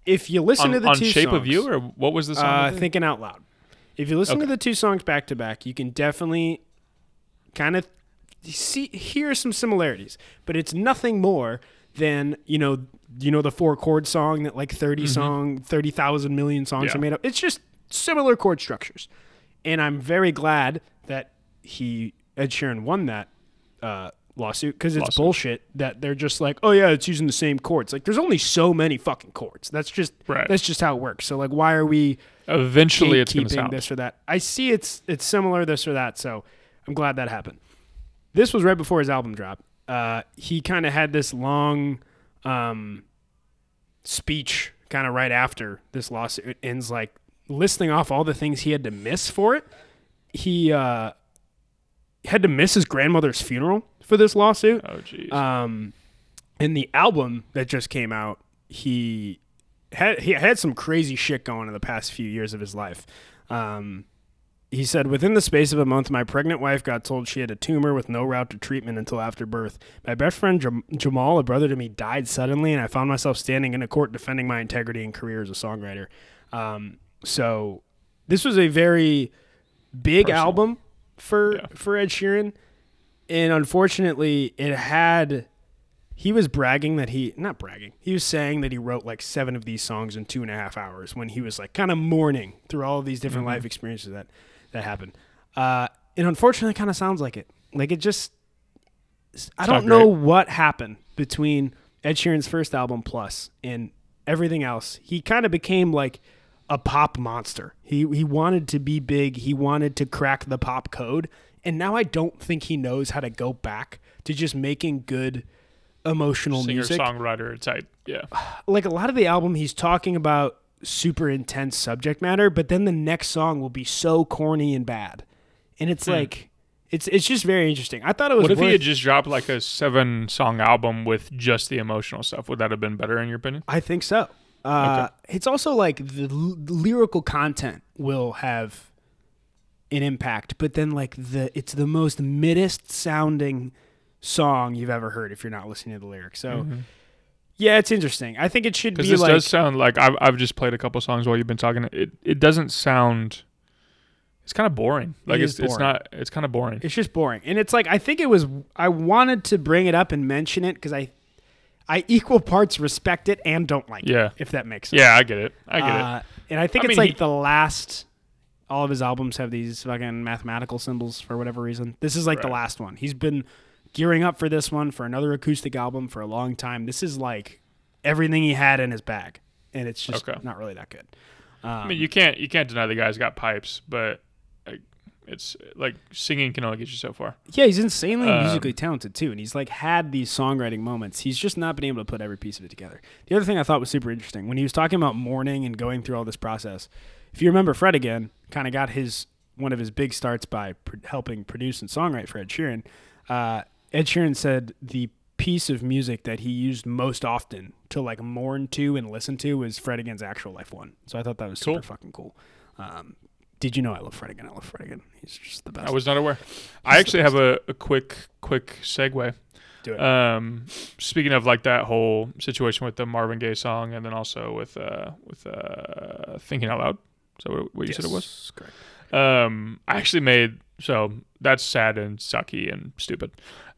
if you listen on, to the on two Shape songs, of You, or what was the song? uh, with thinking out loud. If you listen to the two songs back to back, you can definitely kind of see hear some similarities, but it's nothing more than you know you know the four chord song that like 30 song 30,000 million songs Mm-hmm. Yeah. are made up. It's just similar chord structures. And I'm very glad that he Ed Sheeran won that uh, lawsuit because it's Lawsuit. bullshit that they're just like, oh yeah, it's using the same chords. Like, there's only so many fucking chords. That's just Right. that's just how it works. So like, why are we Eventually, it's going to gatekeeping sound. this or that. I see it's it's similar this or that, so I'm glad that happened. This was right before his album dropped. Uh, he kind of had this long um, speech, kind of right after this lawsuit ends, like listing off all the things he had to miss for it. He uh, had to miss his grandmother's funeral for this lawsuit. Oh, jeez. Um, in the album that just came out, he had he had some crazy shit going in the past few years of his life. Um, he said, within the space of a month, my pregnant wife got told she had a tumor with no route to treatment until after birth. My best friend Jam- Jamal, a brother to me, died suddenly, and I found myself standing in a court defending my integrity and career as a songwriter. Um, so this was a very big Personal. album for Yeah. for Ed Sheeran, and unfortunately, it had. He was bragging that he not bragging. He was saying that he wrote like seven of these songs in two and a half hours when he was like kind of mourning through all of these different life experiences that that happened. Uh, and unfortunately, kind of sounds like it. Like it just. I don't know what happened between Ed Sheeran's first album plus and everything else. He kind of became like a pop monster. He he wanted to be big. He wanted to crack the pop code. And now I don't think he knows how to go back to just making good emotional Singer music. songwriter type. Yeah. Like a lot of the album he's talking about super intense subject matter, but then the next song will be so corny and bad. And it's like it's it's just very interesting. I thought it was Hmm. What if he had just dropped like a seven song album with just the emotional stuff? Would that have been better in your opinion? I think so. Uh, It's also like the, l- the lyrical content will have an impact, but then like the it's the most middest sounding song you've ever heard if you're not listening to the lyrics. So yeah, it's interesting. I think it should be this like does sound like I've, I've just played a couple songs while you've been talking. It it doesn't sound. It's kind of boring. Like it's it's boring. not. It's kind of boring. it's just boring, and it's like I think it was I wanted to bring it up and mention it because I I equal parts respect it and don't like Yeah. it. If that makes sense. Yeah, I get it. I get Uh, and I think I it's mean, like he- the last. All of his albums have these fucking mathematical symbols for whatever reason. This is like the last one. He's been gearing up for this one for another acoustic album for a long time. This is like everything he had in his bag, and it's just Okay. not really that good. Um. I mean, you can't you can't deny the guy's got pipes, but it's like singing can only get you so far. Yeah, he's insanely Um, musically talented too, and he's like had these songwriting moments. He's just not been able to put every piece of it together. The other thing I thought was super interesting when he was talking about mourning and going through all this process. If you remember, Fred again kind of got his one of his big starts by pr- helping produce and songwrite for Ed Sheeran. Uh, Ed Sheeran said the piece of music that he used most often to like mourn to and listen to was Fred again's actual life one. So I thought that was super Cool. fucking cool. Um, did you know I love Fred again? I love Fred again. He's just the best. I was not aware. I actually have a, a quick quick segue. Do it. Um, speaking of like that whole situation with the Marvin Gaye song, and then also with uh, with uh, thinking out loud. So what, what you said it was? Yes, Correct. Um, I actually made so that's sad and sucky and stupid.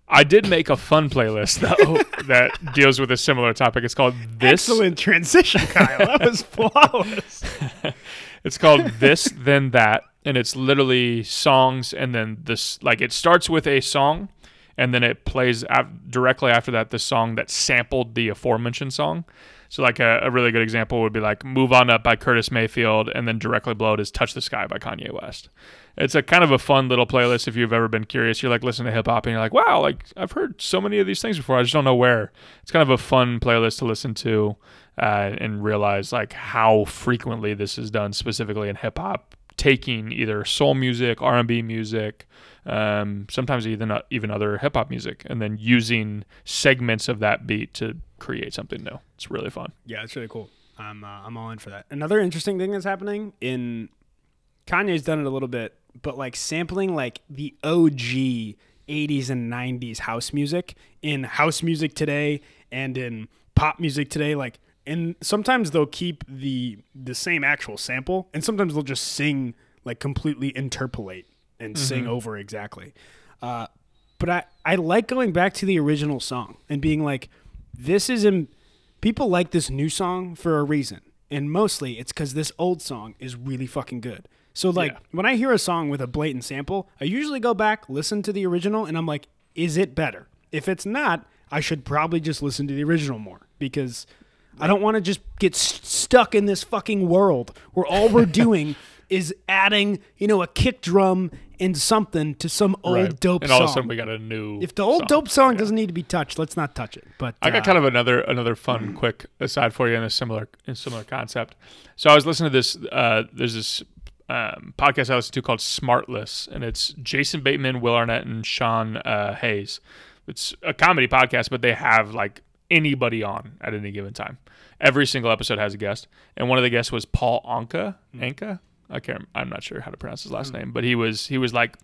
I did make a fun playlist though [laughs] that deals with a similar topic. It's called this. Excellent transition, Kyle. That was [laughs] flawless. It's called this then that, and it's literally songs and then this like it starts with a song, and then it plays av- directly after that the song that sampled the aforementioned song. So like a, a really good example would be like "Move On Up" by Curtis Mayfield, and then directly below it is "Touch the Sky" by Kanye West. It's a kind of a fun little playlist if you've ever been curious. You're like listening to hip hop and you're like, wow, like I've heard so many of these things before. I just don't know where. It's kind of a fun playlist to listen to uh, and realize like how frequently this is done specifically in hip hop, taking either soul music, R and B music, um, sometimes even uh, even other hip hop music, and then using segments of that beat to create something new. It's really fun. Yeah, it's really cool. I'm uh, I'm all in for that. Another interesting thing that's happening in Kanye's done it a little bit, but like sampling like the OG 80s and 90s house music in house music today and in pop music today like and sometimes they'll keep the the same actual sample and sometimes they'll just sing like completely interpolate and sing over exactly. Uh, but I, I like going back to the original song and being like, this is in people like this new song for a reason. And mostly it's because this old song is really fucking good. So like Yeah. when I hear a song with a blatant sample, I usually go back, listen to the original, and I'm like, is it better? If it's not, I should probably just listen to the original more because I don't want to just get s- stuck in this fucking world where all we're [laughs] doing is adding, you know, a kick drum and something to some old Right. dope and song. all of a sudden we got a new. if the old song. dope song doesn't need to be touched, let's not touch it. But I got uh, kind of another another fun [clears throat] quick aside for you in a similar in similar concept. So I was listening to this. Uh, there's this um, podcast I listen to called Smartless, and it's Jason Bateman, Will Arnett, and Sean uh, Hayes. It's a comedy podcast, but they have like anybody on at any given time. Every single episode has a guest, and one of the guests was Paul Anka. Anka, I can't. I'm not sure how to pronounce his last name, but he was he was like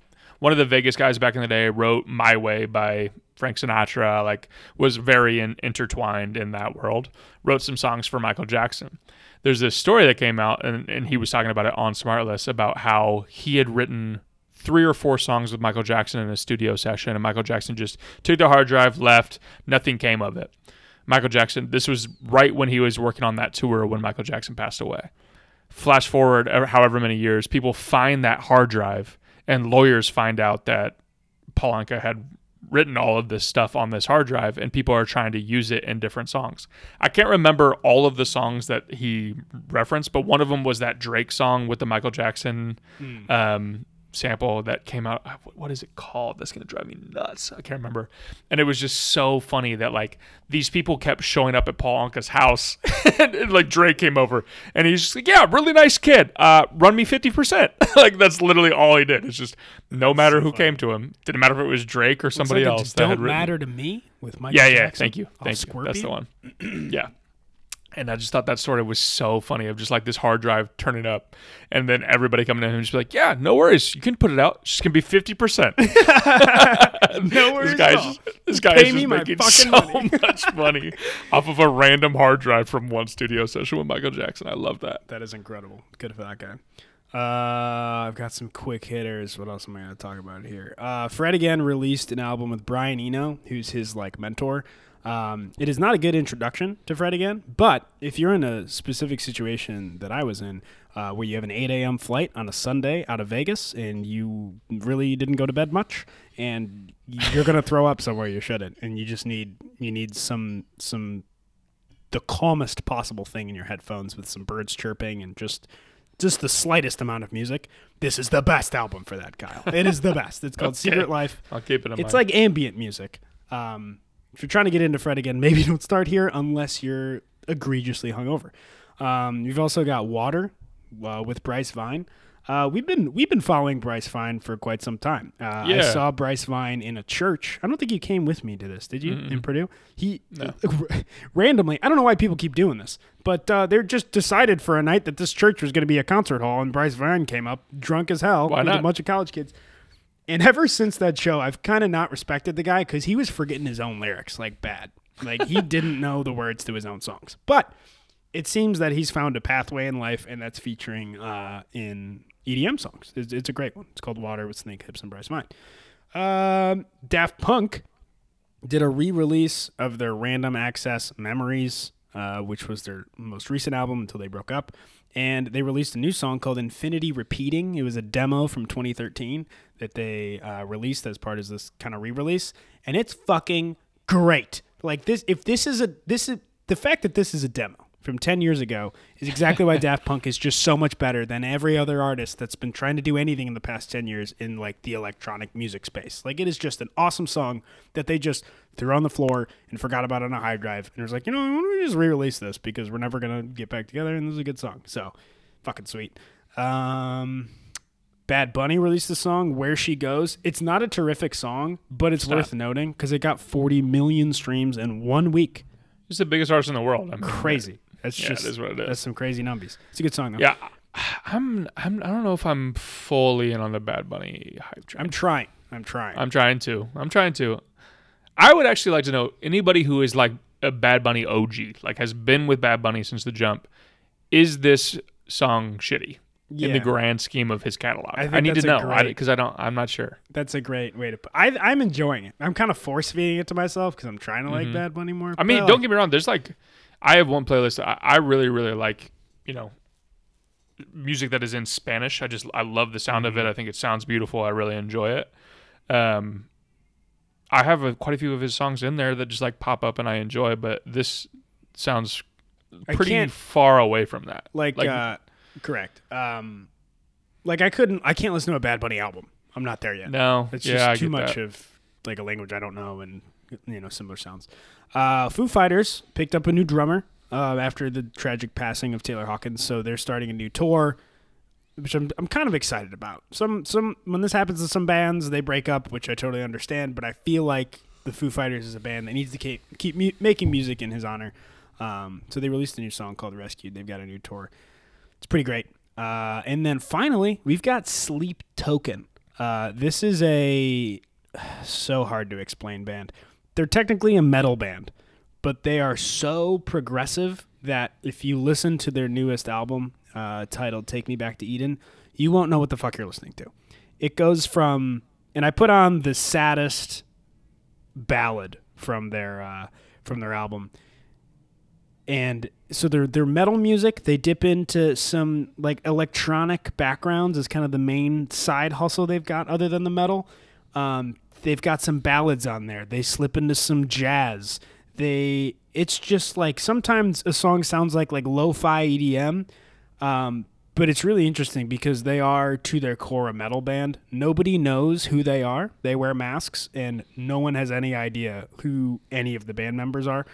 one of the Vegas guys back in the day. Wrote "My Way" by Frank Sinatra. Like was very in, intertwined in that world. Wrote some songs for Michael Jackson. There's this story that came out, and, and he was talking about it on Smartless about how he had written three or four songs with Michael Jackson in a studio session, and Michael Jackson just took the hard drive, left, nothing came of it. Michael Jackson, this was right when he was working on that tour when Michael Jackson passed away. Flash forward uh, however many years, people find that hard drive, and lawyers find out that Paul Anka had written all of this stuff on this hard drive, and people are trying to use it in different songs. I can't remember all of the songs that he referenced, but one of them was that Drake song with the Michael Jackson um, sample that came out. uh, what- is it called? That's gonna drive me nuts. I can't remember. And it was just so funny that like these people kept showing up at Paul Anka's house, [laughs] and, and, like Drake came over, and he's just like, "Yeah, really nice kid. Uh, run me fifty percent." [laughs] like that's literally all he did. It's just no matter who came to him, didn't matter if it was Drake or somebody like else that don't matter to me with Michael Yeah, yeah. Jackson. Thank you, I'll thank you. squirt That's the one. yeah. And I just thought that story was so funny of just like this hard drive turning up, and then everybody coming in and just be like, "Yeah, no worries, you can put it out. It's just gonna be fifty percent." [laughs] [laughs] No worries This guy's just, this guy is just making fucking so money. [laughs] much money off of a random hard drive from one studio session with Michael Jackson. I love that. That is incredible. Good for that guy. Uh, I've got some quick hitters. What else am I going to talk about here? Uh, Fred again released an album with Brian Eno, who's his like mentor. Um, it is not a good introduction to Fred again, but if you're in a specific situation that I was in, uh, where you have an 8 a.m. flight on a Sunday out of Vegas and you really didn't go to bed much, and you're gonna throw up somewhere you shouldn't, and you just need you need some some the calmest possible thing in your headphones with some birds chirping and just just the slightest amount of music, this is the best album for that, Kyle. It is the best. It's called [laughs] Okay. Secret Life. I'll keep it in It's mind. like ambient music. Um, if you're trying to get into Fred again, maybe [laughs] don't start here unless you're egregiously hungover. Um, you've also got Water uh, with Bryce Vine. Uh, we've been we've been following Bryce Vine for quite some time. Uh, I saw Bryce Vine in a church. I don't think you came with me to this, did you? In Purdue, he No. [laughs] randomly. I don't know why people keep doing this, but uh, they're just decided for a night that this church was going to be a concert hall, and Bryce Vine came up drunk as hell Why with a bunch of college kids. And ever since that show, I've kind of not respected the guy because he was forgetting his own lyrics like bad. Like he didn't know the words to his own songs. But it seems that he's found a pathway in life, and that's featuring uh, in EDM songs. It's, it's a great one. It's called Water with Snakehips and Bryce Vine. Um, Daft Punk did a re-release of their Random Access Memories, uh, which was their most recent album until they broke up, and they released a new song called Infinity Repeating. It was a demo from 2013 that they uh, released as part of this kind of re-release, and it's fucking great. Like this, if this is a this is the fact that this is a demo from 10 years ago is exactly why [laughs] Daft Punk is just so much better than every other artist that's been trying to do anything in the past 10 years in like the electronic music space. Like it is just an awesome song that they just threw on the floor and forgot about on a high drive and it was like, you know, why don't we just re-release this because we're never going to get back together and this is a good song. So fucking sweet. Um, Bad Bunny released the song Where She Goes. It's not a terrific song, but it's Stop. worth noting because it got 40 million streams in one week. He's the biggest artist in the world. I mean, Crazy. That's Yeah, just it is what it is. That's some crazy numbies. It's a good song though. Yeah, I'm. I'm. I don't know if I'm fully in on the Bad Bunny hype train. I'm trying. I'm trying. I'm trying to. I'm trying to. I would actually like to know anybody who is like a Bad Bunny OG, like has been with Bad Bunny since the jump. Is this song shitty in the grand scheme of his catalog? I I, need to know because I, don't. I'm not sure. That's a great way to put. I, I'm enjoying it. I'm kind of force feeding it to myself because I'm trying to like Bad Bunny more. Mm-hmm. I mean, don't like- get me wrong. There's like, I have one playlist. I, I really, really like. You know, music that is in Spanish. I just I love the sound Mm-hmm. of it. I think it sounds beautiful. I really enjoy it. Um, I have a, quite a few of his songs in there that just like pop up and I enjoy. But this sounds pretty far away from that. like, like- uh, correct. Um, like I couldn't. I can't listen to a Bad Bunny album. I'm not there yet. No, It's yeah, just I too much that. of like a language I don't know and you know similar sounds. Uh, Foo Fighters picked up a new drummer uh, after the tragic passing of Taylor Hawkins, so they're starting a new tour, which I'm I'm kind of excited about. Some some when this happens to some bands, they break up, which I totally understand. But I feel like the Foo Fighters is a band that needs to keep keep mu- making music in his honor. Um, so they released a new song called Rescued. They've got a new tour. It's pretty great. Uh, and then finally, we've got Sleep Token. Uh, this is a [sighs] so hard to explain band. They're technically a metal band, but they are so progressive that if you listen to their newest album uh, titled "Take Me Back to Eden," you won't know what the fuck you're listening to. It goes from, and I put on the saddest ballad from their uh, from their album and so they're they're metal music. They dip into some like electronic backgrounds as kind of the main side hustle they've got, other than the metal. Um, they've got some ballads on there. They slip into some jazz. They it's just like sometimes a song sounds like like lo-fi EDM, um, but it's really interesting because they are to their core a metal band. Nobody knows who they are. They wear masks, and no one has any idea who any of the band members are.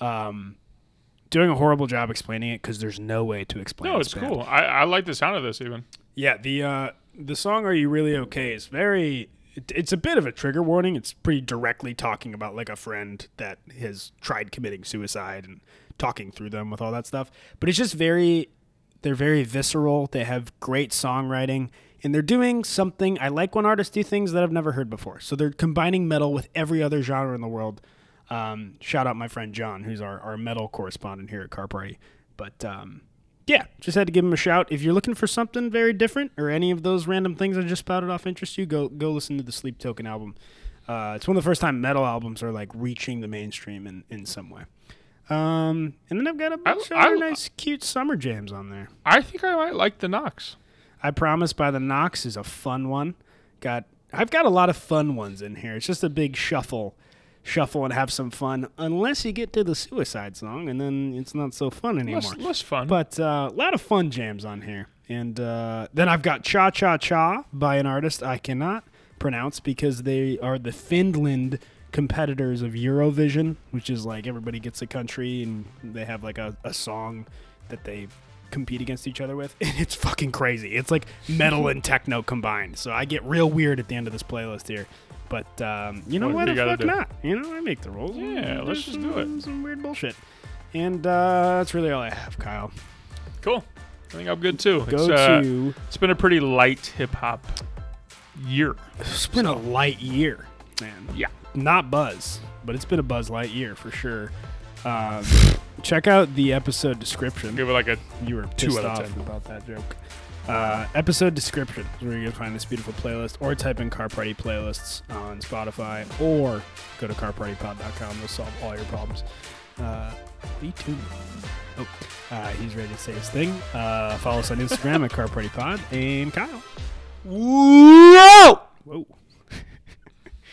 Um, doing a horrible job explaining it because there's no way to explain. It. No, it's band. cool. I, I like the sound of this even. Yeah, the uh, the song "Are You Really Okay" is very. It, it's a bit of a trigger warning. It's pretty directly talking about like a friend that has tried committing suicide and talking through them with all that stuff. But it's just very. They're very visceral. They have great songwriting, and they're doing something. I like when artists do things that I've never heard before. So they're combining metal with every other genre in the world. Um, shout out my friend John, who's our, our metal correspondent here at Car Party. But um, yeah, just had to give him a shout. If you're looking for something very different, or any of those random things I just spouted off interest you, go go listen to the Sleep Token album. Uh, it's one of the first time metal albums are like reaching the mainstream in, in some way. Um, and then I've got a bunch of I- other nice, cute summer jams on there. I think I might like the Knocks. I Promise by the Knocks is a fun one. Got I've got a lot of fun ones in here. It's just a big shuffle, shuffle and have some fun. Unless you get to the suicide song, and then it's not so fun anymore. Less, less fun. But uh, a lot of fun jams on here. And uh, then I've got Cha Cha Cha by an artist I cannot pronounce because they are the Finland competitors of Eurovision, which is like everybody gets a country and they have like a, a song that they compete against each other with. [laughs] And it's fucking crazy. It's like metal and techno combined. So I get real weird at the end of this playlist here. But um, you know What what? the fuck do? not? You know, I make the rules. Yeah, let's just do it. Some weird bullshit. And uh, that's really all I have, Kyle. Cool. I think I'm good too. Go it's, uh, to. it's been a pretty light hip hop year. It's been a light year, man. Yeah. Not Buzz, but it's been a Buzz Light year for sure. Um, check out the episode description. Give it like a You were Two pissed out of off 10. about that joke. Uh, episode description is where you're gonna find this beautiful playlist, or type in Car Party playlists on Spotify, or go to carpartypod.com. They'll solve all your problems. Uh, be tuned. Oh, uh, he's ready to say his thing. Uh, follow us on Instagram at Car Party Pod and Kyle. Whoa! Whoa.